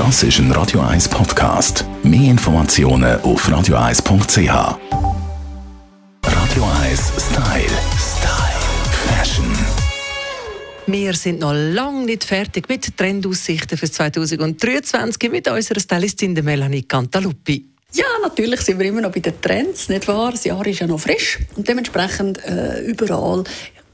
Das ist ein Radio 1 Podcast. Mehr Informationen auf radio1.ch. Radio 1 Style. Style. Fashion. Wir sind noch lange nicht fertig mit Trendaussichten für 2023 mit unserer Stylistin Melanie Cantaluppi. Ja, natürlich sind wir immer noch bei den Trends, nicht wahr? Das Jahr ist ja noch frisch und dementsprechend äh, überall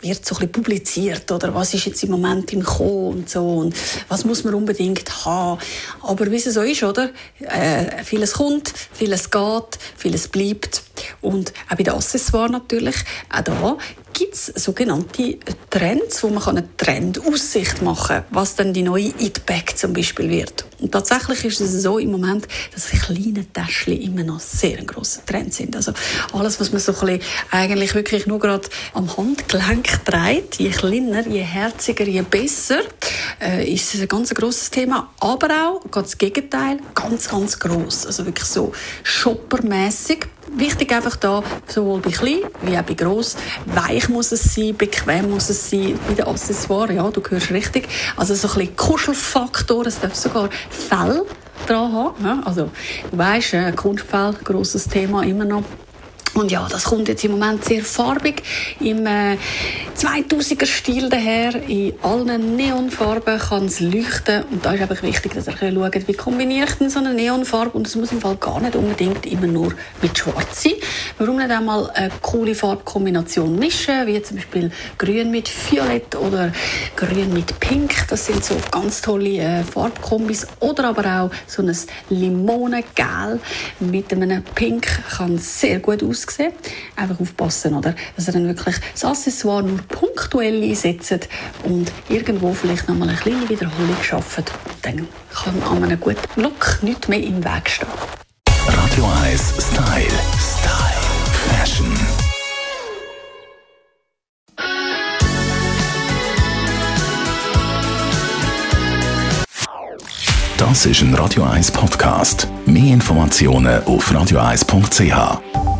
wird so ein publiziert oder was ist jetzt im Moment im Kommen und so und was muss man unbedingt haben. Aber wie es so ist, oder? Äh, vieles kommt, vieles geht, vieles bleibt und auch bei den Accessoires natürlich, auch da gibt es sogenannte Trends, wo man eine Trendaussicht machen kann, was dann die neue It-Bag zum Beispiel wird. Und tatsächlich ist es so im Moment, dass kleine Täschchen immer noch sehr ein grosser Trend sind. Also alles, was man so ein bisschen eigentlich wirklich nur gerade am Handgelenk trägt, je kleiner, je herziger, je besser, äh, ist ein ganz grosses Thema. Aber auch, ganz das Gegenteil, ganz, ganz gross. Also wirklich so shoppermäßig. Wichtig einfach da, sowohl bei klein wie auch bei gross, weich muss es sein, bequem muss es sein, bei den Accessoires, ja, du hörst richtig. Also so ein bisschen Kuschelfaktor, es darf sogar Fell dran haben. Ja, also, du weißt, äh, Kunstfell, grosses Thema immer noch. Und ja, das kommt jetzt im Moment sehr farbig im äh, 2000er Stil daher. In allen Neonfarben kann es leuchten. Und da ist einfach wichtig, dass ihr schaut, wie kombiniere ich denn so eine Neonfarbe. Und es muss im Fall gar nicht unbedingt immer nur mit Schwarz sein. Warum nicht einmal eine coole Farbkombination mischen, wie zum Beispiel Grün mit Violett oder Grün mit Pink. Das sind so ganz tolle äh, Farbkombis. Oder aber auch so ein Limonengel mit einem Pink kann sehr gut aussehen. Einfach aufpassen, oder? dass ihr dann wirklich das Accessoire nur punktuell einsetzt und irgendwo vielleicht nochmal eine kleine Wiederholung schafft. Dann kann an einem guten Look nicht mehr im Weg stehen. Radio 1 Style. Style. Fashion. Das ist ein Radio 1 Podcast. Mehr Informationen auf radio1.ch.